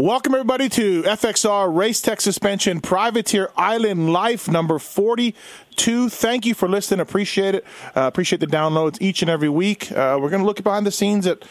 Welcome, everybody, to FXR Race Tech Suspension Privateer Island Life number 42. Thank you for listening. Appreciate it. Uh, appreciate the downloads each and every week. Uh, we're going to look behind the scenes at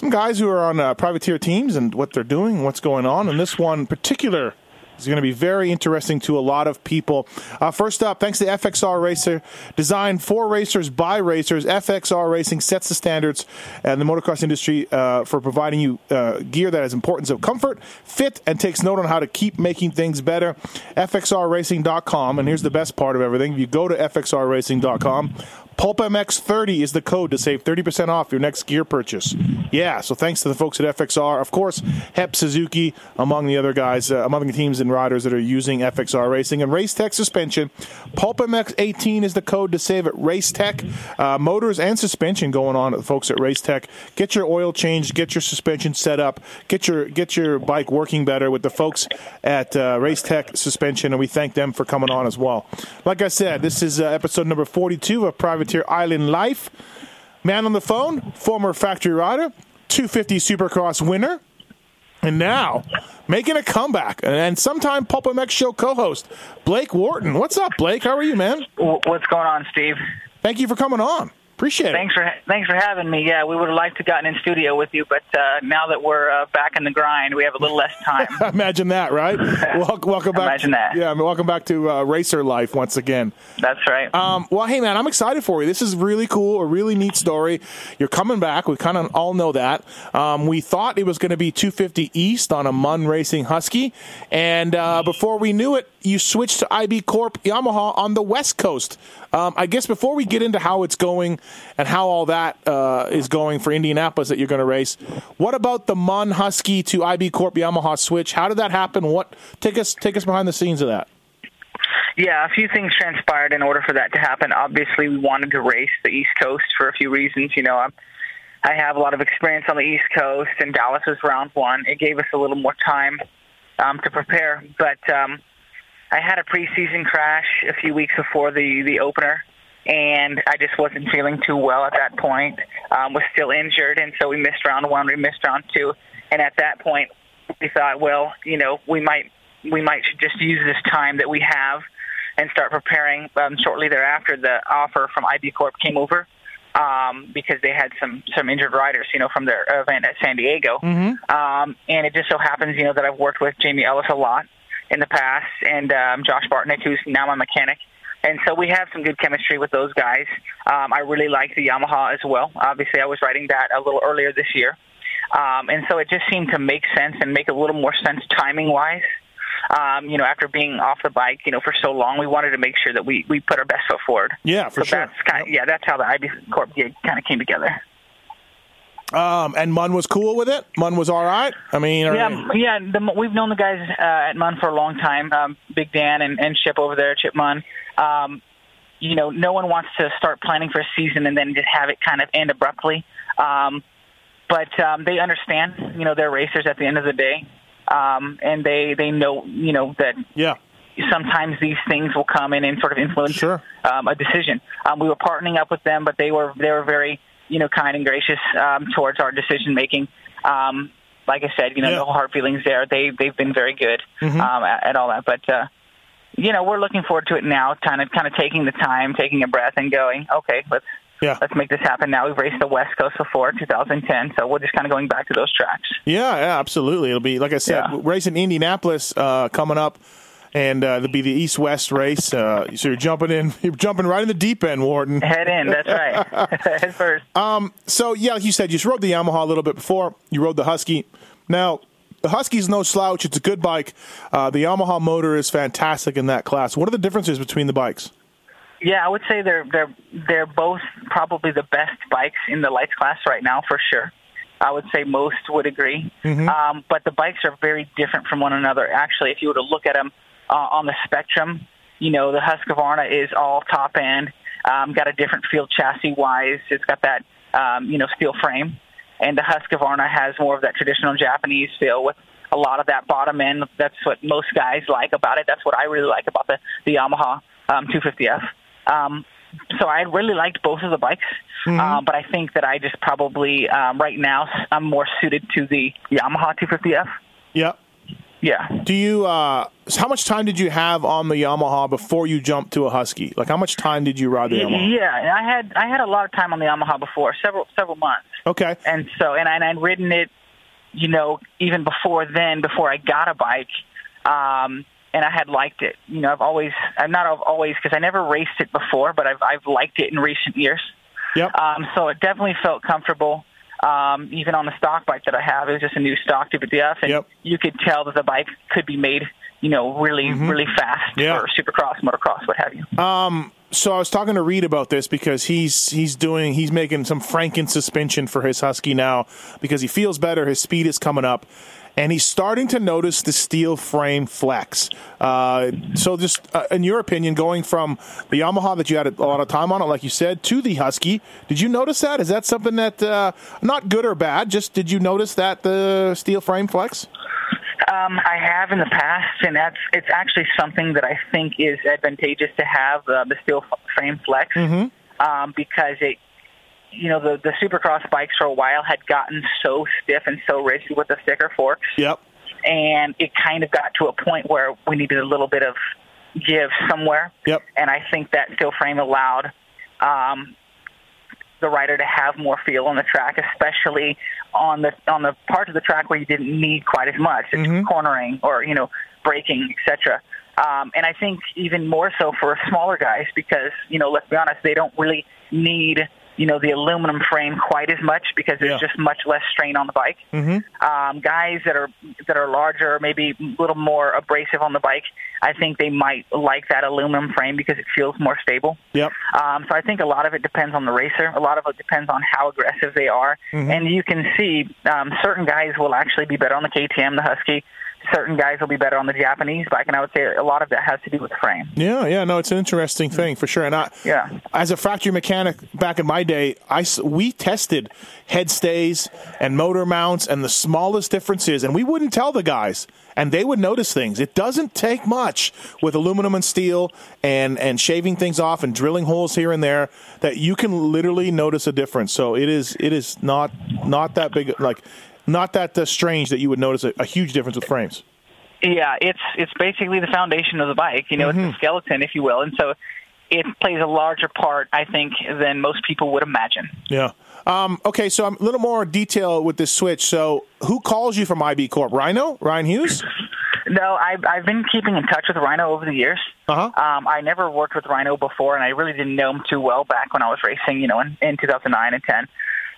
some guys who are on uh, privateer teams and what they're doing, what's going on. And this one particular is going to be very interesting to a lot of people. Uh, first up, thanks to FXR Racer, designed for racers by racers. FXR Racing sets the standards and the motocross industry uh, for providing you uh, gear that has importance of comfort, fit, and takes note on how to keep making things better. FXRRacing.com, and here's the best part of everything: if you go to FXRRacing.com, PulpMX30 is the code to save 30% off your next gear purchase. Yeah, so thanks to the folks at FXR. Of course, Hep Suzuki, among the other guys, uh, among the teams and riders that are using FXR Racing. And Race Tech Suspension, PulpMX18 is the code to save at Race Tech. Uh, motors and suspension going on at the folks at Race Tech. Get your oil changed, get your suspension set up, get your get your bike working better with the folks at uh, Race Tech Suspension, and we thank them for coming on as well. Like I said, this is uh, episode number 42 of Privateer Island Life. Man on the phone, former factory rider, 250 Supercross winner, and now making a comeback. And sometime Pulp MX show co-host Blake Wharton. What's up, Blake? How are you, man? What's going on, Steve? Thank you for coming on. Appreciate thanks it. Thanks for thanks for having me. Yeah, we would have liked to gotten in studio with you, but uh, now that we're uh, back in the grind, we have a little less time. Imagine that, right? welcome, welcome back. Imagine to, that. Yeah, welcome back to uh, racer life once again. That's right. Um, well, hey man, I'm excited for you. This is really cool, a really neat story. You're coming back. We kind of all know that. Um, we thought it was going to be 250 East on a Mun Racing Husky, and uh, before we knew it, you switched to IB Corp Yamaha on the West Coast. Um, I guess before we get into how it's going and how all that uh, is going for Indianapolis that you're going to race, what about the Mun Husky to IB Corp Yamaha switch? How did that happen? What take us take us behind the scenes of that? Yeah, a few things transpired in order for that to happen. Obviously, we wanted to race the East Coast for a few reasons. You know, I'm, I have a lot of experience on the East Coast, and Dallas was round one. It gave us a little more time um, to prepare, but um, I had a preseason crash a few weeks before the the opener, and I just wasn't feeling too well at that point. Um, was still injured, and so we missed round one. We missed round two, and at that point, we thought, well, you know, we might we might just use this time that we have and start preparing. Um, shortly thereafter, the offer from IB Corp came over um, because they had some some injured riders, you know, from their event at San Diego. Mm-hmm. Um, and it just so happens, you know, that I've worked with Jamie Ellis a lot in the past, and um, Josh Bartnick, who's now my mechanic. And so we have some good chemistry with those guys. Um, I really like the Yamaha as well. Obviously, I was riding that a little earlier this year. Um, and so it just seemed to make sense and make a little more sense timing wise. Um, you know, after being off the bike, you know, for so long, we wanted to make sure that we, we put our best foot forward. Yeah, for so sure. That's kind of, yeah, that's how the IB Corp gig kind of came together. Um, and Mun was cool with it. Mun was all right. I mean, yeah, yeah. The, we've known the guys uh, at Mun for a long time. Um, Big Dan and, and Chip over there, Chip Mun. Um, you know, no one wants to start planning for a season and then just have it kind of end abruptly. Um, but um, they understand. You know, they're racers at the end of the day, um, and they they know you know that. Yeah sometimes these things will come in and sort of influence sure. um, a decision. Um, we were partnering up with them, but they were they were very you know, kind and gracious um, towards our decision making. Um, like I said, you know, Yeah. no hard feelings there. They they've been very good Mhm. um, at, at all that. But uh, you know, we're looking forward to it now. Kind of kind of taking the time, taking a breath, and going, okay, let's Yeah. let's make this happen. Now we've raced the West Coast before, 2010, so we're just kind of going back to those tracks. Yeah, yeah, absolutely. It'll be like I said, Yeah. racing Indianapolis uh, coming up, and uh, it'll be the East-West race. Uh, so you're jumping in, you're jumping right in the deep end, Wharton. Head in, that's right. Head first. Um, so yeah, like you said, you rode the Yamaha a little bit before. You rode the Husky. Now the Husky's no slouch. It's a good bike. Uh, the Yamaha motor is fantastic in that class. What are the differences between the bikes? Yeah, I would say they're they're they're both probably the best bikes in the lights class right now for sure. I would say most would agree. Um, but the bikes are very different from one another. Actually, if you were to look at them uh, on the spectrum, you know the Husqvarna is all top end, um, got a different feel chassis wise. It's got that um, you know steel frame, and the Husqvarna has more of that traditional Japanese feel with a lot of that bottom end. That's what most guys like about it. That's what I really like about the the Yamaha um, 250F. Um, so I really liked both of the bikes, um, but I think that I just probably um, right now I'm more suited to the Yamaha 250F. Yeah. Yeah. Do you? Uh, how much time did you have on the Yamaha before you jumped to a Husky? Like, how much time did you ride the Yamaha? Yeah, I had I had a lot of time on the Yamaha before, several several months. Okay. And so, and, I, and I'd ridden it, you know, even before then, before I got a bike. Um, and I had liked it. You know, I've always, I'm not always, because I never raced it before, but I've, I've liked it in recent years. Yep. Um, so it definitely felt comfortable. Um, even on the stock bike that I have, it was just a new stock WTF, and Yep. you could tell that the bike could be made, you know, really, really fast Yeah. for supercross, motocross, what have you. So I was talking to Reed about this because he's he's doing he's making some Franken suspension for his Husky now because he feels better. His speed is coming up, and he's starting to notice the steel frame flex. Uh, so, just uh, in your opinion, going from the Yamaha that you had a lot of time on it, like you said, to the Husky, did you notice that? Is that something that uh, not good or bad? Just did you notice that the steel frame flex? Um, I have in the past, and that's it's actually something that I think is advantageous to have uh, the steel f- frame flex um, because it, you know, the the Supercross bikes for a while had gotten so stiff and so rigid with the sticker forks, Yep. and it kind of got to a point where we needed a little bit of give somewhere. Yep. And I think that steel frame allowed um, the rider to have more feel on the track, especially on the on the parts of the track where you didn't need quite as much, it's cornering or you know braking, etc. Um, and I think even more so for smaller guys because you know let's be honest, they don't really need you know the aluminum frame quite as much because there's Yeah. just much less strain on the bike. Um, guys that are that are larger, maybe a little more abrasive on the bike, I think they might like that aluminum frame because it feels more stable. Yep. Um, so I think a lot of it depends on the racer. A lot of it depends on how aggressive they are. And you can see um, certain guys will actually be better on the KTM, the Husky. Certain guys will be better on the Japanese bike, and I would say a lot of that has to do with the frame. Yeah, yeah, no, it's an interesting thing for sure. And I, Yeah. as a factory mechanic back in my day, I we tested head stays and motor mounts and the smallest differences, and we wouldn't tell the guys, and they would notice things. It doesn't take much with aluminum and steel and and shaving things off and drilling holes here and there that you can literally notice a difference. So it is it is not not that big like. Not that uh, strange that you would notice a, a huge difference with frames. Yeah, it's it's basically the foundation of the bike. You know, it's the skeleton, if you will, and so it plays a larger part, I think, than most people would imagine. Yeah. Um, okay, so I'm a little more detail with this switch. So, who calls you from IB Corp? Ryno? Ryan Hughes? No, I've I've been keeping in touch with Ryno over the years. Uh-huh. Um, I never worked with Ryno before, and I really didn't know him too well back when I was racing, you know, in, in 2009 and 10.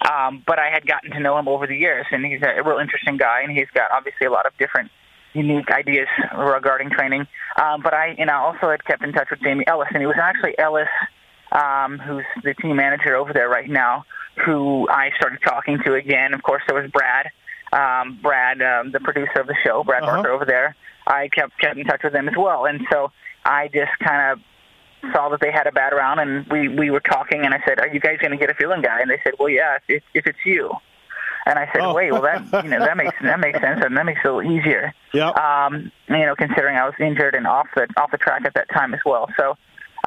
Um, but I had gotten to know him over the years, and he's a real interesting guy, and he's got obviously a lot of different unique ideas regarding training. Um, but I, and I also had kept in touch with Jamie Ellis, and it was actually Ellis, um, who's the team manager over there right now, who I started talking to again. Of course, there was Brad, um, Brad, um, the producer of the show, Brad Uh-huh. Barker over there. I kept kept in touch with them as well, and so I just kind of saw that they had a bad round, and we we were talking, and I said, "Are you guys going to get a feeling guy?" And they said, "Well, yeah, if, if it's you." And I said, Oh. "Wait, well that you know that makes that makes sense, and that makes it a little easier." Yep. Um, you know, considering I was injured and off the off the track at that time as well. So,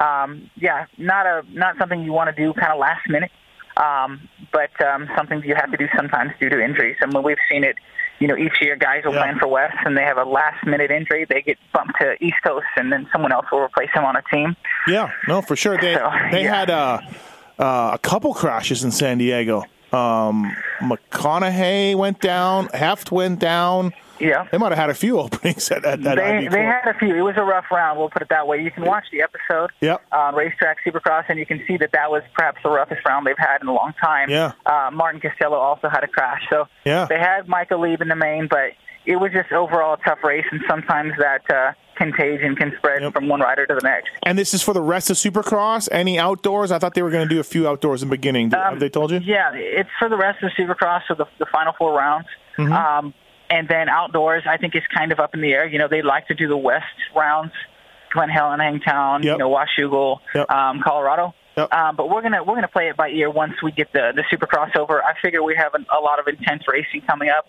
um, yeah, not a not something you want to do kind of last minute, um, but um, something you have to do sometimes due to injuries. I mean, we've seen it. You know, each year guys will Yeah. plan for West, and they have a last minute injury. They get bumped to East Coast, and then someone else will replace them on a team. Yeah, no, for sure. They, So, they yeah. had uh, uh, a couple crashes in San Diego. Um, McConaughey went down, Heft went down. Yeah. They might have had a few openings at, at that They they had a few. It was a rough round. We'll put it that way. You can watch the episode Yep. on Racetrack Supercross, and you can see that that was perhaps the roughest round they've had in a long time. Yeah. Uh, Martin Castelo also had a crash, so Yeah. they had Michael Leib in the main, but it was just overall a tough race, and sometimes that uh, contagion can spread Yep. from one rider to the next. And this is for the rest of Supercross. Any outdoors? I thought they were going to do a few outdoors in the beginning. Did- have they told you? Um, Yeah, it's for the rest of Supercross, so the, the final four rounds. Mm-hmm. Um, and then outdoors, I think is kind of up in the air. You know, they like to do the West rounds, Glen Helen, Hangtown, Yep. you know, Washougal, Yep. um, Colorado. Yep. Um, but we're gonna we're gonna play it by ear once we get the the Supercross over. I figure we have a, a lot of intense racing coming up,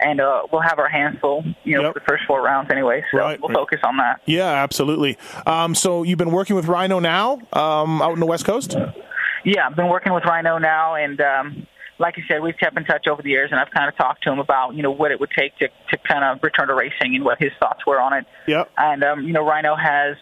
and uh, we'll have our hands full, you know, Yep. for the first four rounds anyway. So Right. we'll focus on that. Yeah, absolutely. Um, so you've been working with Ryno now um, out in the West Coast? Yeah, I've been working with Ryno now, and um, like I said, we've kept in touch over the years, and I've kind of talked to him about you know what it would take to to kind of return to racing and what his thoughts were on it. Yep. And um, you know, Ryno has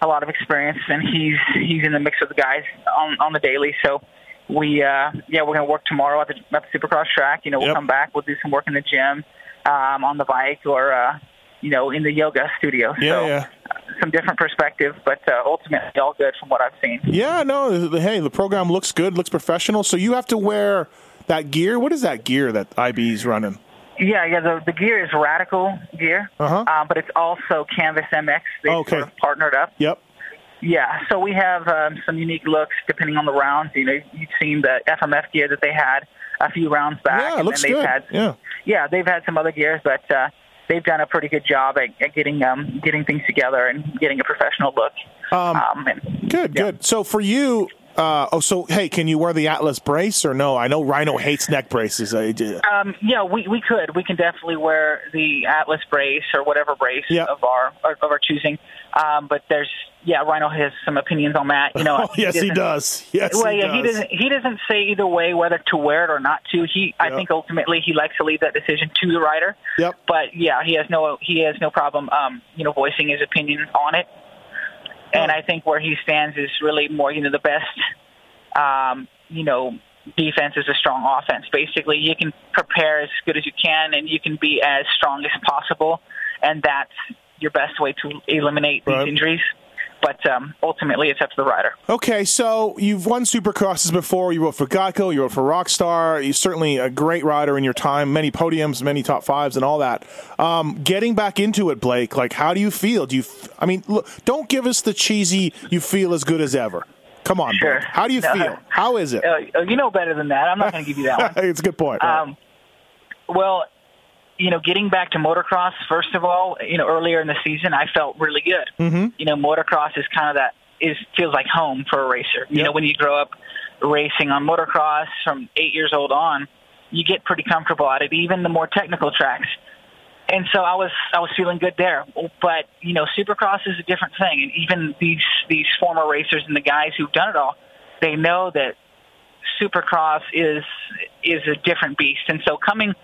a lot of experience, and he's he's in the mix with the guys on on the daily. So we uh, yeah, we're gonna work tomorrow at the at the Supercross track. You know, we'll Yep. come back, we'll do some work in the gym, um, on the bike, or uh, you know, in the yoga studio. Yeah, so, yeah. Some different perspective, but uh, ultimately all good from what I've seen. Yeah, no. Hey, the program looks good, looks professional. So you have to wear that gear. What is that gear that IB's running? Yeah, yeah. The the gear is Radical gear, Uh-huh. uh, but it's also Canvas MX. They Okay. sort of partnered up. Yep. Yeah, so we have um, some unique looks depending on the rounds. You know, you've seen the FMF gear that they had a few rounds back, Yeah, it and looks then they've good. had Yeah. yeah, they've had some other gears, but uh, they've done a pretty good job at, at getting um, getting things together and getting a professional look. Um, and, Good, yeah. good. So for you, uh, oh, so hey, can you wear the Atlas brace or no? I know Ryno hates neck braces. I do. Um, yeah, we we could. We can definitely wear the Atlas brace or whatever brace Yeah. of our of our choosing. Um, but there's yeah, Ryno has some opinions on that. You know, Oh, yes, he does. Yes, well, he yeah, he does. doesn't. He doesn't say either way whether to wear it or not to. He, I think, ultimately he likes to leave that decision to the rider. Yep. But yeah, he has no he has no problem, um, you know, voicing his opinion on it. And. I think where he stands is really more, you know, the best, um, you know, defense is a strong offense. Basically, you can prepare as good as you can, and you can be as strong as possible, and that's your best way to eliminate these Right. injuries. But um, ultimately, it's up to the rider. Okay, so you've won Supercrosses before. You rode for Geico. You rode for Rockstar. You're certainly a great rider in your time. Many podiums, many top fives, and all that. Um, getting back into it, Blake. Like, how do you feel? Do you? f- I mean, look, don't give us the cheesy. You feel as good as ever. Come on, Sure. Blake. How do you No. feel? How is it? Uh, you know better than that. I'm not going to give you that one. it's a good point. Um, well, you know, getting back to motocross, first of all, you know, earlier in the season, I felt really good. Mm-hmm. You know, motocross is kind of that is feels like home for a racer. You know, when you grow up racing on motocross from eight years old on, you get pretty comfortable at it, even the more technical tracks. And so I was I was feeling good there, but you know, Supercross is a different thing, and even these these former racers and the guys who've done it all, they know that Supercross is is a different beast. And so coming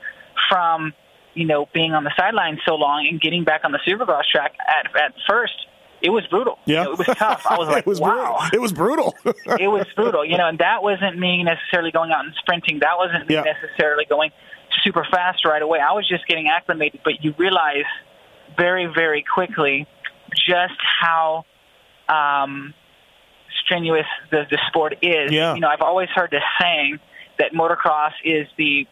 from you know being on the sidelines so long and getting back on the Supercross track at at first, it was brutal. You yeah, know, it was tough. I was like, it was wow. brutal. It was brutal. it was brutal, you know, and that wasn't me necessarily going out and sprinting. That wasn't me Yeah. necessarily going super fast right away. I was just getting acclimated, but you realize very, very quickly just how um, strenuous the, the sport is. Yeah. You know, I've always heard this saying that motocross is the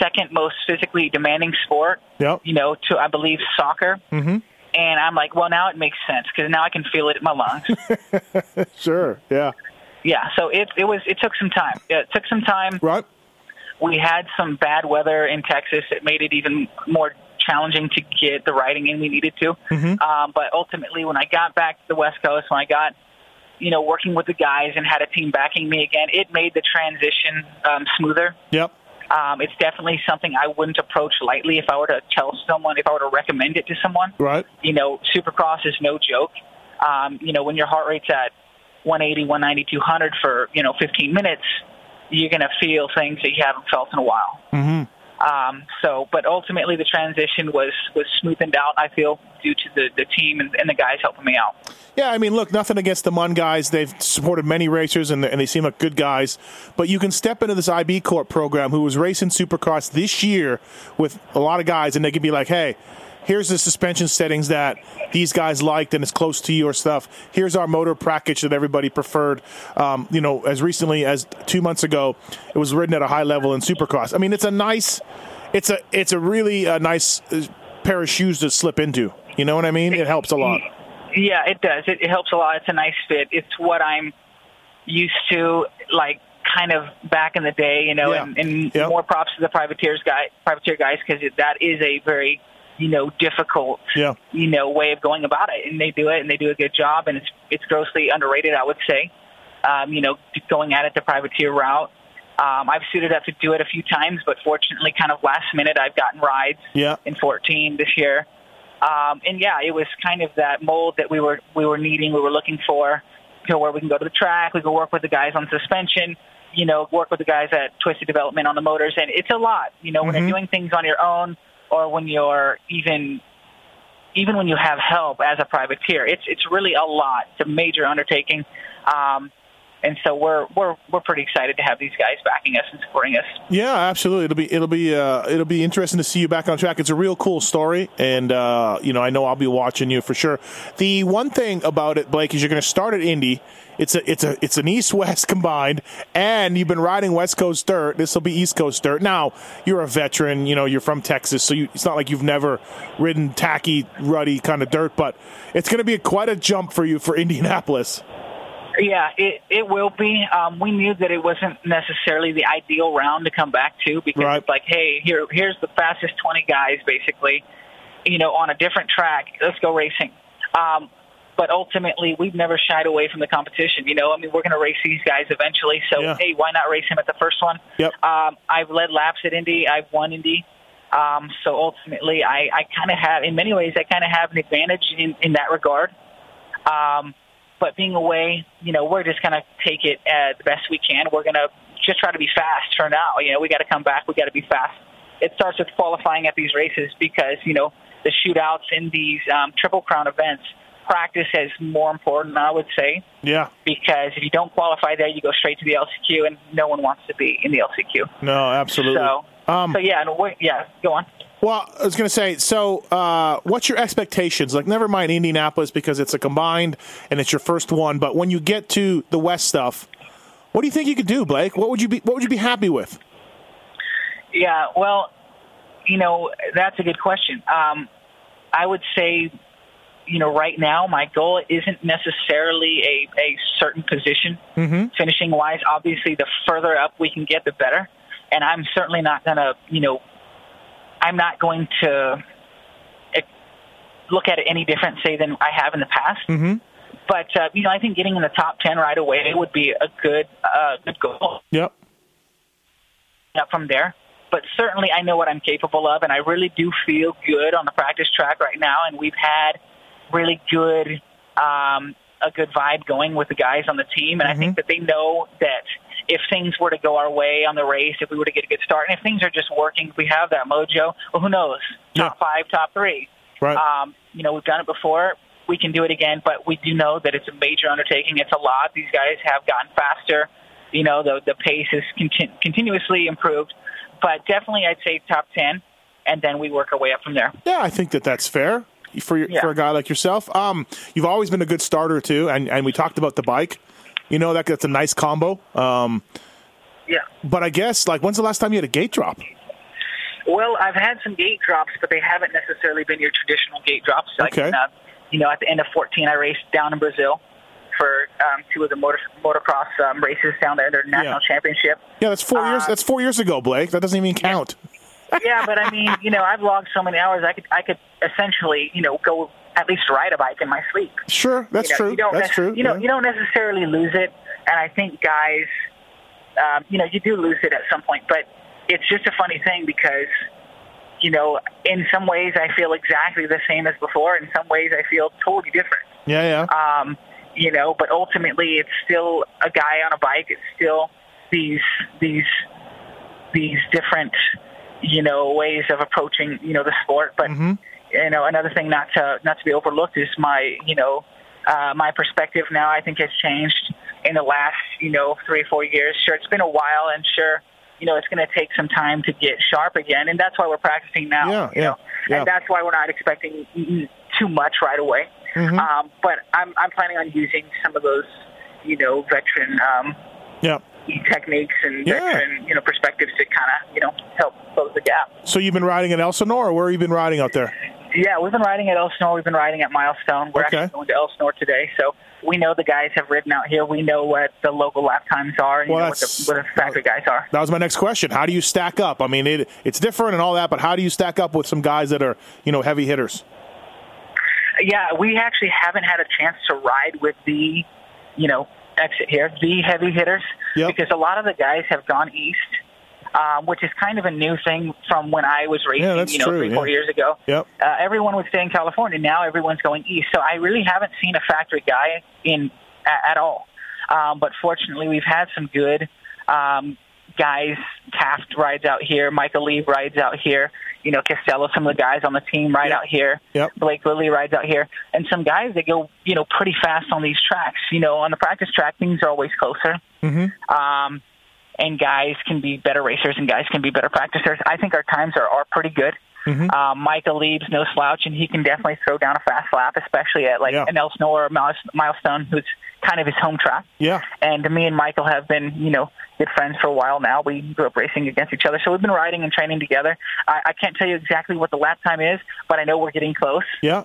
second most physically demanding sport, yep. you know, to, I believe, soccer. Mm-hmm. And I'm like, well, now it makes sense because now I can feel it in my lungs. Sure. Yeah. yeah, so it it was it took some time. Yeah, It took some time. Right. We had some bad weather in Texas. It made it even more challenging to get the riding in we needed to. Mm-hmm. Um, but ultimately, when I got back to the West Coast, when I got you know working with the guys and had a team backing me again, it made the transition um, smoother. Yep. Um, it's definitely something I wouldn't approach lightly if I were to tell someone, if I were to recommend it to someone. Right. You know, Supercross is no joke. Um, you know, when your heart rate's at 180, 190, 200 for, you know, 15 minutes, you're going to feel things that you haven't felt in a while. Mm-hmm. Um, so, but ultimately the transition was, was smoothened out, I feel, due to the, the team and, and the guys helping me out. Yeah, I mean, look, nothing against the Mun guys. They've supported many racers, and, and they seem like good guys. But you can step into this IB Corp program, who was racing Supercross this year with a lot of guys, and they can be like, "Hey, here's the suspension settings that these guys liked, and it's close to your stuff. Here's our motor package that everybody preferred. Um, you know, as recently as two months ago, it was ridden at a high level in Supercross. I mean, it's a nice, it's a it's a really uh, nice uh, pair of shoes to slip into. You know what I mean? It helps a lot. Yeah, it does. It, it helps a lot. It's a nice fit. It's what I'm used to, like kind of back in the day, you know. Yeah. And, and Yep. more props to the privateers guy, privateer guys, because that is a very, you know, difficult, Yeah. you know, way of going about it. And they do it, and they do a good job. And it's it's grossly underrated, I would say. Um, you know, going at it the privateer route. Um, I've suited up to do it a few times, but fortunately, kind of last minute, I've gotten rides Yeah. in 14 this year. Um, and yeah, it was kind of that mold that we were we were needing, we were looking for, to where we can go to the track, we can work with the guys on suspension, you know, work with the guys at Twisted Development on the motors, and it's a lot. You know, when Mhm. you're doing things on your own, or when you're even even when you have help as a privateer, it's it's really a lot. It's a major undertaking. Um, and so we're we're we're pretty excited to have these guys backing us and supporting us. Yeah, absolutely. It'll be it'll be uh, it'll be interesting to see you back on track. It's a real cool story, and uh, you know I know I'll be watching you for sure. The one thing about it, Blake, is you're going to start at Indy. It's a it's a it's an East West combined, and you've been riding West Coast dirt. This will be East Coast dirt. Now you're a veteran. You know you're from Texas, so you, it's not like you've never ridden tacky, ruddy kind of dirt. But it's going to be quite a jump for you for Indianapolis. Yeah, it it will be. Um, we knew that it wasn't necessarily the ideal round to come back to because Right. it's like, hey, here here's the fastest 20 guys basically, you know, on a different track. Let's go racing. Um, but ultimately, we've never shied away from the competition. You know, I mean, we're going to race these guys eventually. So Yeah. hey, why not race him at the first one? Yep. Um, I've led laps at Indy. I've won Indy. Um, so ultimately, I, I kind of have, in many ways, I kind of have an advantage in, in that regard. Um, but being away, you know, we're just going to take it uh, the best we can. We're going to just try to be fast for now. You know, we got to come back. We got to be fast. It starts with qualifying at these races because, you know, the shootouts in these um, Triple Crown events, practice is more important, I would say, Yeah. because if you don't qualify there, you go straight to the LCQ, and no one wants to be in the LCQ. No, absolutely. So, Um, so yeah, and we yeah, go on. Well, I was going to say, so uh, what's your expectations? Like, never mind Indianapolis because it's a combined and it's your first one. But when you get to the West stuff, what do you think you could do, Blake? What would you be? What would you be happy with? Yeah, well, you know, that's a good question. Um, I would say, you know, right now my goal isn't necessarily a, a certain position Mm-hmm. finishing wise. Obviously, the further up we can get, the better. And I'm certainly not going to, you know, I'm not going to eh, look at it any different, say, than I have in the past. Mm-hmm. But uh, you know, I think getting in the top ten right away would be a good, uh, good goal. Yep. up from there. But certainly, I know what I'm capable of, and I really do feel good on the practice track right now. And we've had really good, um, a good vibe going with the guys on the team, and I think that they know that if things were to go our way on the race, if we were to get a good start, and if things are just working, if we have that mojo, well, who knows? Top Yeah. five, top three. Right. Um, you know, we've done it before. We can do it again, but we do know that it's a major undertaking. It's a lot. These guys have gotten faster. You know, the the pace is contin- continuously improved. But definitely, I'd say top ten, and then we work our way up from there. Yeah, I think that that's fair for your, Yeah. for a guy like yourself. Um, you've always been a good starter too, and and we talked about the bike. You know that that's a nice combo. Um, Yeah. but I guess like when's the last time you had a gate drop? Well, I've had some gate drops, but they haven't necessarily been your traditional gate drops. Like, Okay. uh, you know, at the end of 14, I raced down in Brazil for um, two of the motor, motocross um, races down there, their national Yeah. championship. Yeah, that's four years. Uh, That's four years ago, Blake. That doesn't even count. yeah, but I mean, you know, I've logged so many hours. I could, I could essentially, you know, go at least ride a bike in my sleep. Sure, that's you know, true. You don't That's true. You know, yeah. you don't necessarily lose it, and I think guys, um, you know, you do lose it at some point. But it's just a funny thing because, you know, in some ways I feel exactly the same as before. In some ways I feel totally different. yeah, yeah. Um, you know, but ultimately it's still a guy on a bike. It's still these these these different you know ways of approaching you know the sport. But Mhm. You know, another thing not to not to be overlooked is my you know uh, my perspective now. I think has changed in the last you know three or four years. Sure, it's been a while, and sure. You know, it's going to take some time to get sharp again, and that's why we're practicing now. Yeah, you yeah, know, yeah. and that's why we're not expecting too much right away. Mhm. Um, but I'm I'm planning on using some of those, you know, veteran um, yeah. techniques and Yeah. veteran you know perspectives to kind of you know help close the gap. So you've been riding in Elsinore, or where have you been riding out there? Yeah, we've been riding at Elsinore. We've been riding at Milestone. We're Okay. actually going to Elsinore today, so we know the guys have ridden out here. We know what the local lap times are, and you Well, know what the, what the factory guys are. That was my next question. How do you stack up? I mean, it, it's different and all that, but how do you stack up with some guys that are, you know, heavy hitters? Yeah, we actually haven't had a chance to ride with the, you know, exit here, the heavy hitters, Yep. because a lot of the guys have gone east, um, which is kind of a new thing from when I was racing, Yeah, you know, true, three, four yeah. years ago. Yep. Uh, everyone would stay in California. Now everyone's going east. So I really haven't seen a factory guy in at, at all. Um, but fortunately, we've had some good Um, guys, Taft rides out here. Michael Lee rides out here. You know, Castelo, some of the guys on the team ride Yep. out here. Yep. Blake Lilly rides out here. And some guys, they go, you know, pretty fast on these tracks. You know, on the practice track, things are always closer. Mm-hmm. Um, and guys can be better racers and guys can be better practicers. I think our times are, are pretty good. Mm-hmm. Um, Michael Leib's no slouch, and he can definitely throw down a fast lap, especially at like Yeah. an Elsinore or Milestone, who's kind of his home track. Yeah. And me and Michael have been, you know, good friends for a while now. We grew up racing against each other, so we've been riding and training together. I, I can't tell you exactly what the lap time is, but I know we're getting close. Yeah.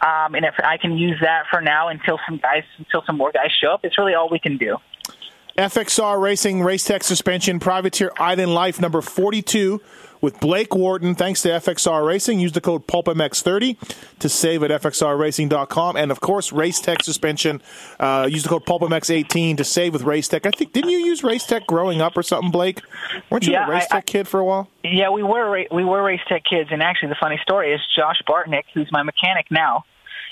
Um, and if I can use that for now until some guys, until some more guys show up, it's really all we can do. FXR Racing Race Tech Suspension Privateer Island Life number 42 with Blake Wharton. Thanks to FXR Racing. Use the code PulpMX30 to save at FXRRacing.com. And of course, Race Tech Suspension. Uh, use the code PulpMX18 to save with Race Tech. I think, didn't you use Race Tech growing up or something, Blake? Weren't you Yeah, a Race I- Tech kid for a while? Yeah, we were we were race tech kids, and actually, the funny story is Josh Bartnick, who's my mechanic now,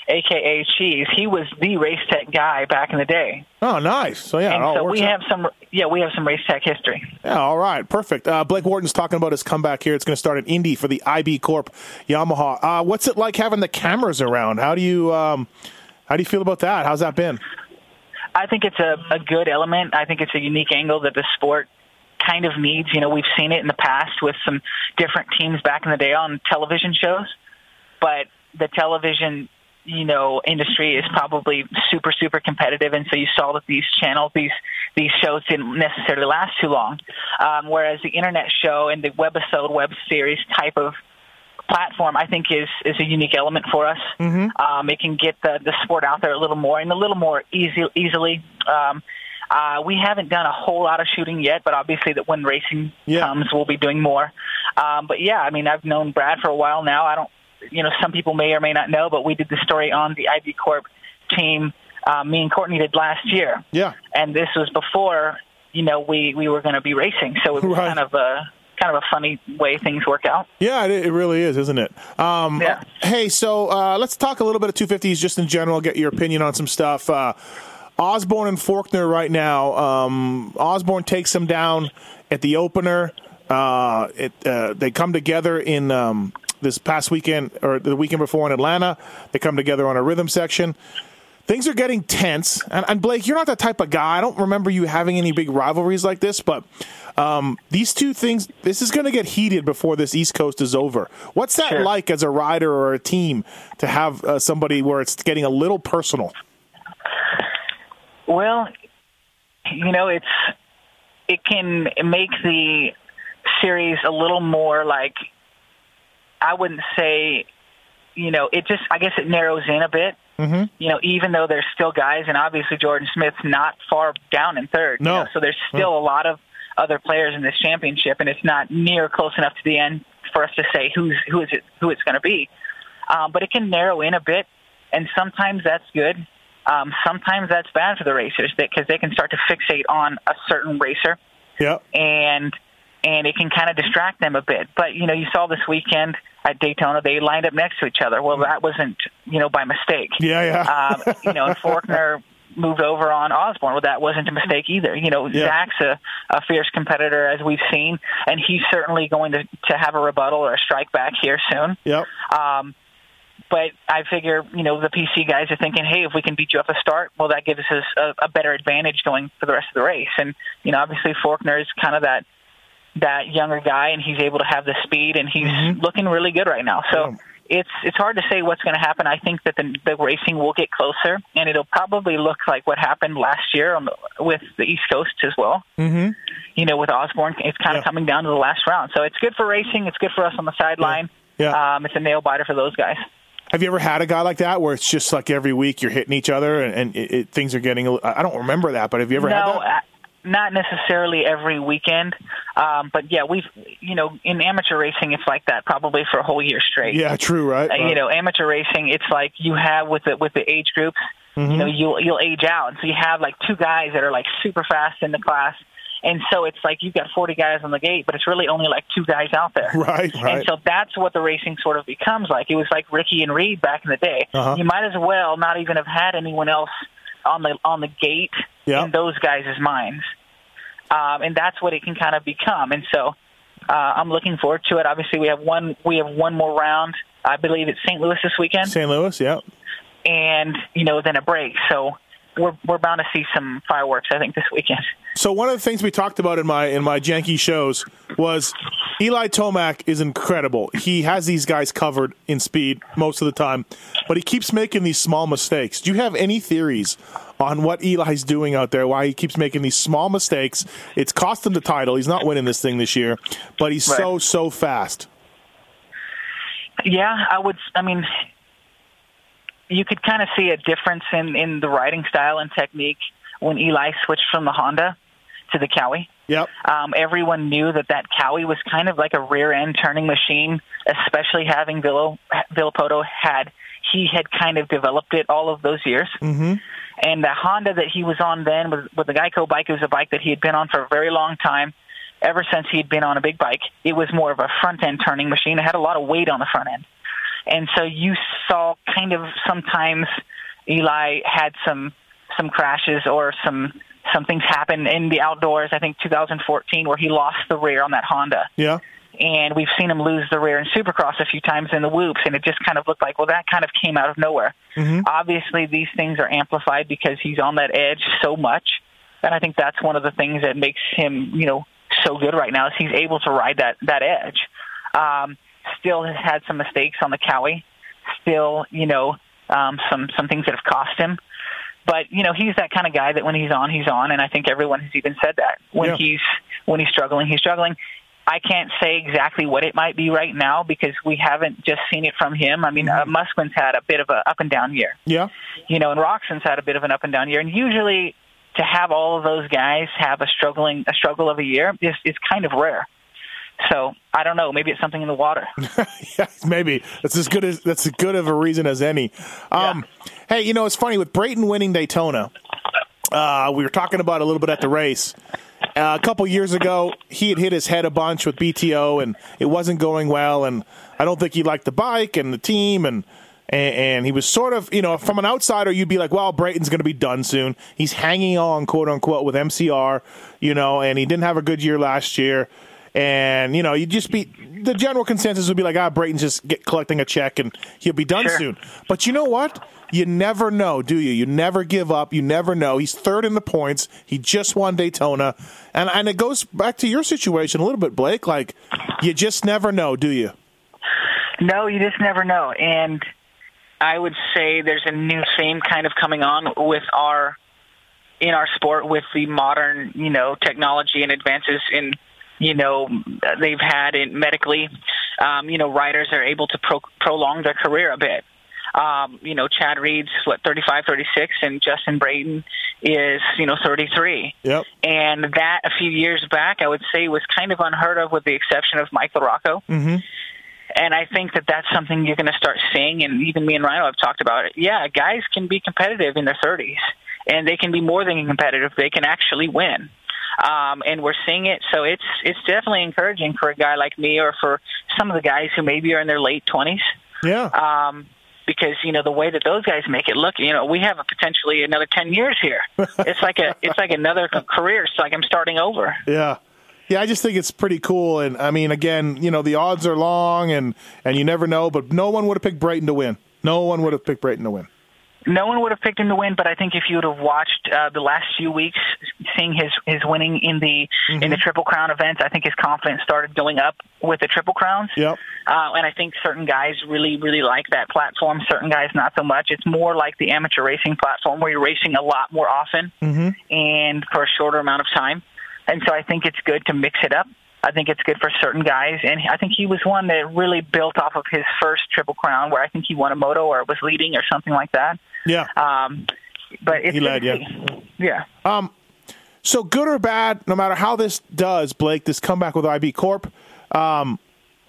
aka Cheese. He was the race tech guy back in the day, Oh, nice. So, yeah, and so we out. have some. Yeah, we have some race tech history. Yeah, all right, perfect. Uh, Blake Wharton's talking about his comeback here. It's going to start at Indy for the IB Corp Yamaha. Uh, what's it like having the cameras around? How do you um, how do you feel about that? How's that been? I think it's a, a good element. I think it's a unique angle that the sport kind of needs. You know, we've seen it in the past with some different teams back in the day on television shows, but the television, you know, industry is probably super, super competitive, and so you saw that these channels, these these shows didn't necessarily last too long. Um, whereas the internet show and the webisode, web series type of platform, I think is is a unique element for us. Mm-hmm. Um, it can get the the sport out there a little more and a little more easy easily. Um, uh, we haven't done a whole lot of shooting yet, but obviously that when racing Yeah. comes, we'll be doing more. Um, but yeah, I mean, I've known Brad for a while now. I don't, you know, some people may or may not know, but we did the story on the IB Corp team. Uh, me and Courtney did last year Yeah, and this was before you know we we were going to be racing, so it was Right. kind of a kind of a funny way things work out. yeah, it, it really is, isn't it? Um, Yeah. Hey, so uh, let's talk a little bit of 250s just in general. Get your opinion on some stuff. Uh, Osborne and Forkner right now. Um, Osborne takes them down at the opener. Uh, it, uh, they come together in um, this past weekend or the weekend before in Atlanta. They come together on a rhythm section. Things are getting tense. And, and Blake, you're not that type of guy. I don't remember you having any big rivalries like this, but um, these two things, this is going to get heated before this East Coast is over. What's that Sure. like as a rider or a team to have uh, somebody where it's getting a little personal? Well, you know, it's it can make the series a little more like I wouldn't say, you know, it just I guess it narrows in a bit. Mm-hmm. You know, even though there's still guys, and obviously Jordan Smith's not far down in third. you No. know, so there's still a lot of other players in this championship, and it's not near close enough to the end for us to say who's who is it who it's going to be. Um, but it can narrow in a bit, and sometimes that's good. Um, sometimes that's bad for the racers because they can start to fixate on a certain racer Yeah. and and it can kind of distract them a bit. But you know, you saw this weekend at Daytona they lined up next to each other. Well, that wasn't you know by mistake. Yeah, yeah. um, you know, and Forkner moved over on Osborne. Well, that wasn't a mistake either. You know, Yeah. Zach's a, a fierce competitor as we've seen, and he's certainly going to to have a rebuttal or a strike back here soon. yep. Um, but I figure, you know, the PC guys are thinking, hey, if we can beat you off a start, well, that gives us a, a better advantage going for the rest of the race. And you know, obviously Forkner is kind of that that younger guy, and he's able to have the speed, and he's looking really good right now. So. Mm-hmm. Yeah. It's it's hard to say what's going to happen. I think that the, the racing will get closer, and it'll probably look like what happened last year on the, with the East Coast as well. Mm-hmm. You know, with Osborne, it's kind Yeah. of coming down to the last round. So it's good for racing. It's good for us on the sideline. Yeah. Um, it's a nail biter for those guys. Have you ever had a guy like that where it's just like every week you're hitting each other and, and it, it, things are getting? I don't remember that, but have you ever had no, that? uh, not necessarily every weekend, um, but yeah, we've you know in amateur racing it's like that probably for a whole year straight. Yeah, true, right? Uh, you know, amateur racing it's like you have with the with the age groups. Mm-hmm. You know, you'll you'll age out, and so you have like two guys that are like super fast in the class. And so it's like you've got 40 guys on the gate, but it's really only like two guys out there. Right, right. And so that's what the racing sort of becomes like. It was like Ricky and Reed back in the day. Uh-huh. You might as well not even have had anyone else on the on the gate Yeah. in those guys' minds. um, and that's what it can kind of become. And so uh, I'm looking forward to it. Obviously, we have one we have one more round. I believe it's St. Louis this weekend. St. Louis, yeah. And you know, then a break. So we're we're bound to see some fireworks. I think this weekend. So one of the things we talked about in my in my janky shows was Eli Tomac is incredible. He has these guys covered in speed most of the time, but he keeps making these small mistakes. Do you have any theories on what Eli's doing out there? Why he keeps making these small mistakes? It's cost him the title. He's not winning this thing this year, but he's right. so so fast. Yeah, I would. I mean, you could kind of see a difference in in the riding style and technique when Eli switched from the Honda to the Kawi. Yep. Um, everyone knew that that Kawi was kind of like a rear end turning machine, especially having Villo, Villopoto had he had kind of developed it all of those years. Mm-hmm. And the Honda that he was on then with, with the Geico bike, it was a bike that he had been on for a very long time. Ever since he'd been on a big bike, it was more of a front end turning machine. It had a lot of weight on the front end. And so you saw kind of sometimes Eli had some some crashes or some some things happen in the outdoors. I think 2014 where he lost the rear on that Honda. Yeah. And we've seen him lose the rear in Supercross a few times in the whoops, and it just kind of looked like, well, that kind of came out of nowhere. Mm-hmm. Obviously, these things are amplified because he's on that edge so much, and I think that's one of the things that makes him, you know, so good right now is he's able to ride that that edge. Um, still has had some mistakes on the Kawi. Still, you know, um, some some things that have cost him. But you know, he's that kind of guy that when he's on, he's on, and I think everyone has even said that when Yeah. he's when he's struggling, he's struggling. I can't say exactly what it might be right now because we haven't just seen it from him. I mean, uh, Musquin's had a bit of a up and down year, Yeah. you know, and Roczen's had a bit of an up and down year, and usually to have all of those guys have a struggling a struggle of a year is is kind of rare. So I don't know. Maybe it's something in the water. yeah, maybe that's as good as that's as good of a reason as any. Um, Hey, you know it's funny with Brayton winning Daytona. Uh, we were talking about a little bit at the race. Uh, a couple years ago, he had hit his head a bunch with BTO, and it wasn't going well. And I don't think he liked the bike and the team, and and, and he was sort of, you know, from an outsider, you'd be like, well, Brayton's going to be done soon. He's hanging on, quote unquote, with MCR, you know, and he didn't have a good year last year. And you know, you just be the general consensus would be like, ah, Brayton's just get collecting a check and he'll be done Sure. soon. But you know what? You never know, do you? You never give up. You never know. He's third in the points. He just won Daytona, and and it goes back to your situation a little bit, Blake. Like you just never know, do you? No, you just never know. And I would say there's a new theme kind of coming on with our in our sport with the modern, you know, technology and advances in, you know, they've had in medically. Um, you know, riders are able to pro- prolong their career a bit. Um, you know, Chad Reed's what 35, 36, and Justin Brayton is you know 33. Yep. And that a few years back, I would say, was kind of unheard of, with the exception of Michael Rocco. Mm-hmm. And I think that that's something you're going to start seeing. And even me and Ryno have talked about it. Yeah, guys can be competitive in their 30s, and they can be more than competitive. They can actually win. Um, and we're seeing it, so it's it's definitely encouraging for a guy like me, or for some of the guys who maybe are in their late 20s Yeah. um, because you know the way that those guys make it look. You know, we have a potentially another ten years here. it's like a it's like another career. It's like I'm starting over. Yeah. Yeah, I just think it's pretty cool. And I mean, again, you know, the odds are long and, and you never know, but no one would have picked Brayton to win. No one would have picked Brayton to win. No one would have picked him to win, but I think if you would have watched uh, the last few weeks, seeing his his winning in the in the Triple Crown events, I think his confidence started going up with the Triple Crowns. Yep. Uh, and I think certain guys really, really like that platform. Certain guys not so much. It's more like the amateur racing platform where you're racing a lot more often and for a shorter amount of time. And so I think it's good to mix it up. I think it's good for certain guys, and I think he was one that really built off of his first Triple Crown, where I think he won a moto or was leading or something like that. Yeah. Um, but it's He led, yeah. yeah. Um, so good or bad, no matter how this does, Blake, this comeback with IB Corp, um,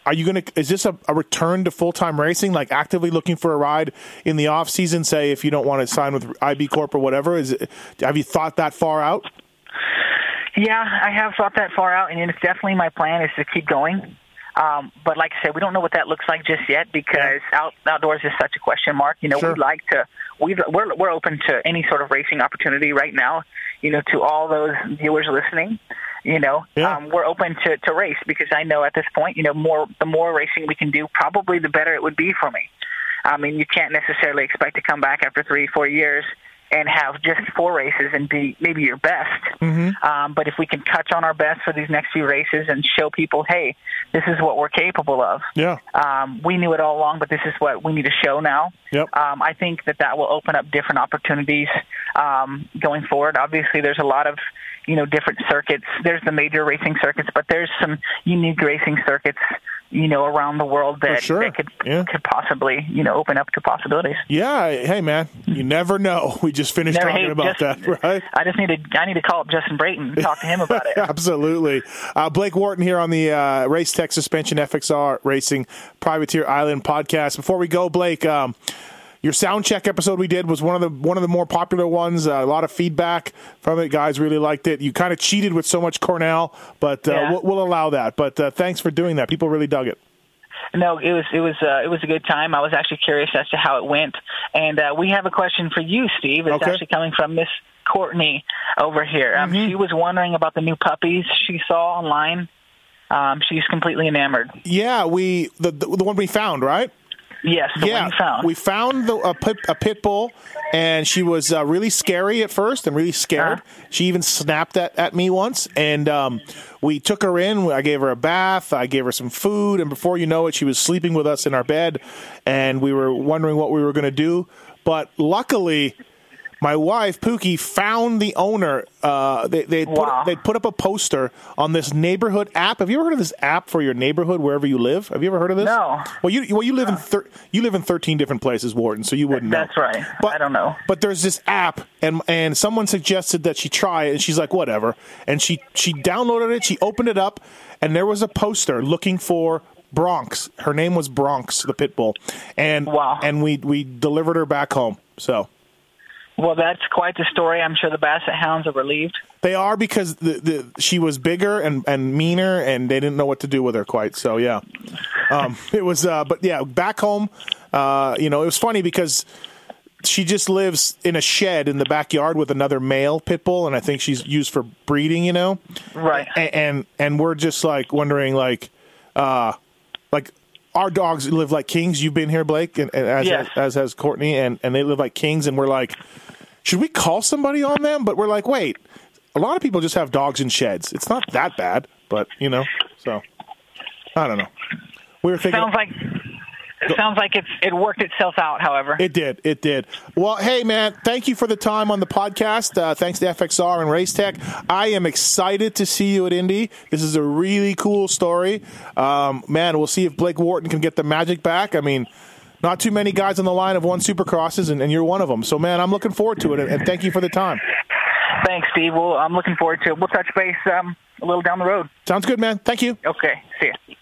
are you going to, is this a, a return to full time racing, like actively looking for a ride in the off season? Say if you don't want to sign with IB Corp or whatever, is it, have you thought that far out? Yeah, I have thought that far out, and it's definitely my plan is to keep going. Um, but like I said, we don't know what that looks like just yet because out, outdoors is such a question mark. You know, Sure. we'd like to, we we're we're open to any sort of racing opportunity right now. You know, to all those viewers listening, you know, Yeah. um, we're open to, to race because I know at this point, you know, more the more racing we can do, probably the better it would be for me. I mean, you can't necessarily expect to come back after three, four years and have just four races and be maybe your best. Mm-hmm. Um, but if we can touch on our best for these next few races and show people, hey, this is what we're capable of. Yeah. Um, we knew it all along, but this is what we need to show now. Yep. Um, I think that that will open up different opportunities um, going forward. Obviously, there's a lot of you know different circuits. There's the major racing circuits, but there's some unique racing circuits you know around the world that, sure. that could Yeah. could possibly you know open up to possibilities. Yeah. Hey, man, you never know. We just finished Never talking hate about just- that, right? I just need to I need to call up Justin Brayton and talk to him about it. Absolutely. Uh, Blake Wharton here on the uh, Race Tech Suspension FXR Racing Privateer Island podcast. Before we go, Blake, um, your sound check episode we did was one of the one of the more popular ones. Uh, a lot of feedback from it. Guys really liked it. You kind of cheated with so much Cornell, but uh, Yeah. we'll, we'll allow that. But uh, thanks for doing that. People really dug it. No, it was it was uh, it was a good time. I was actually curious as to how it went, and uh, we have a question for you, Steve. It's Okay. actually coming from Miss Courtney over here. Um, Mm-hmm. She was wondering about the new puppies she saw online. Um, she's completely enamored. Yeah, we the the, the one we found, right? Yes, the yeah, found. we found the, a, pit, a pit bull, and she was uh, really scary at first and really scared. Uh-huh. She even snapped at, at me once, and um, we took her in. I gave her a bath, I gave her some food, and before you know it, she was sleeping with us in our bed, and we were wondering what we were going to do. But luckily, my wife Pookie found the owner. Uh, they they put Wow. they put up a poster on this neighborhood app. Have you ever heard of this app for your neighborhood wherever you live? Have you ever heard of this? No. Well, you well you live in thir- you live in thirteen different places, Wharton, so you wouldn't know. That's right. But, I don't know. But there's this app, and and someone suggested that she try it, and she's like, whatever. And she she downloaded it, she opened it up, and there was a poster looking for Bronx. Her name was Bronx, the pit bull, and Wow. and we we delivered her back home. So. Well, that's quite the story. I'm sure the Basset Hounds are relieved. They are because the, the she was bigger and, and meaner, and they didn't know what to do with her quite. So yeah, um, it was. Uh, but yeah, back home, uh, you know, it was funny because she just lives in a shed in the backyard with another male pit bull, and I think she's used for breeding. You know, Right. and and, and we're just like wondering, like, uh, like. Our dogs live like kings. You've been here, Blake, and, and as, Yes. as has Courtney, and, and they live like kings. And we're like, should we call somebody on them? But we're like, wait, a lot of people just have dogs in sheds. It's not that bad, but you know, so I don't know. We were thinking Sounds like it sounds like it's it worked itself out. However, it did, it did. Well, hey man, thank you for the time on the podcast. Uh, thanks to FXR and Race Tech. I am excited to see you at Indy. This is a really cool story. Um, man, we'll see if Blake Wharton can get the magic back. I mean. Not too many guys on the line have won Supercrosses, and, and you're one of them. So, man, I'm looking forward to it, and, and thank you for the time. thanks, Steve. Well, I'm looking forward to it. We'll touch base um, a little down the road. Sounds good, man. Thank you. Okay. See ya.